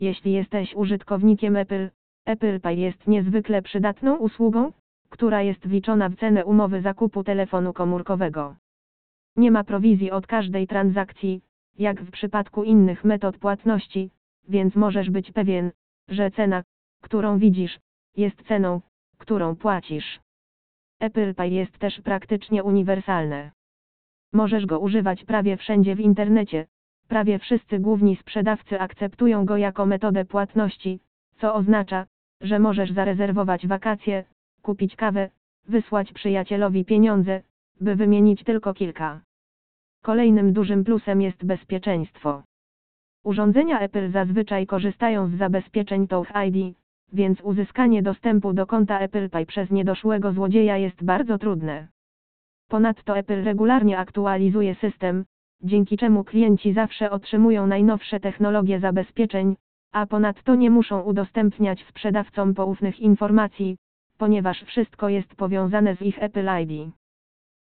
Jeśli jesteś użytkownikiem Apple, Apple Pay jest niezwykle przydatną usługą, która jest wliczona w cenę umowy zakupu telefonu komórkowego. Nie ma prowizji od każdej transakcji, jak w przypadku innych metod płatności, więc możesz być pewien, że cena, którą widzisz, jest ceną, którą płacisz. Apple Pay jest też praktycznie uniwersalne. Możesz go używać prawie wszędzie w internecie. Prawie wszyscy główni sprzedawcy akceptują go jako metodę płatności, co oznacza, że możesz zarezerwować wakacje, kupić kawę, wysłać przyjacielowi pieniądze, by wymienić tylko kilka. Kolejnym dużym plusem jest bezpieczeństwo. Urządzenia Apple zazwyczaj korzystają z zabezpieczeń Touch ID, więc uzyskanie dostępu do konta Apple Pay przez niedoszłego złodzieja jest bardzo trudne. Ponadto Apple regularnie aktualizuje system, dzięki czemu klienci zawsze otrzymują najnowsze technologie zabezpieczeń, a ponadto nie muszą udostępniać sprzedawcom poufnych informacji, ponieważ wszystko jest powiązane z ich Apple ID.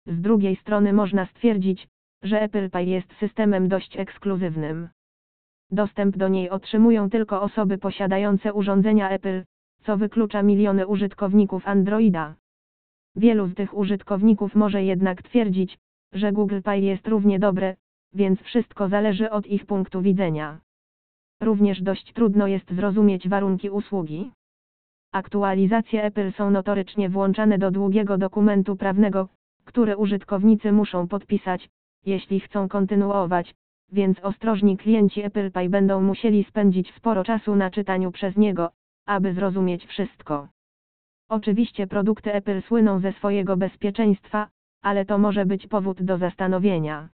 Z drugiej strony można stwierdzić, że Apple Pay jest systemem dość ekskluzywnym. Dostęp do niej otrzymują tylko osoby posiadające urządzenia Apple, co wyklucza miliony użytkowników Androida. Wielu z tych użytkowników może jednak twierdzić, że Google Pay jest równie dobre, więc wszystko zależy od ich punktu widzenia. Również dość trudno jest zrozumieć warunki usługi. Aktualizacje Apple są notorycznie włączane do długiego dokumentu prawnego, który użytkownicy muszą podpisać, jeśli chcą kontynuować, więc ostrożni klienci Apple Pay będą musieli spędzić sporo czasu na czytaniu przez niego, aby zrozumieć wszystko. Oczywiście produkty Apple słyną ze swojego bezpieczeństwa, ale to może być powód do zastanowienia.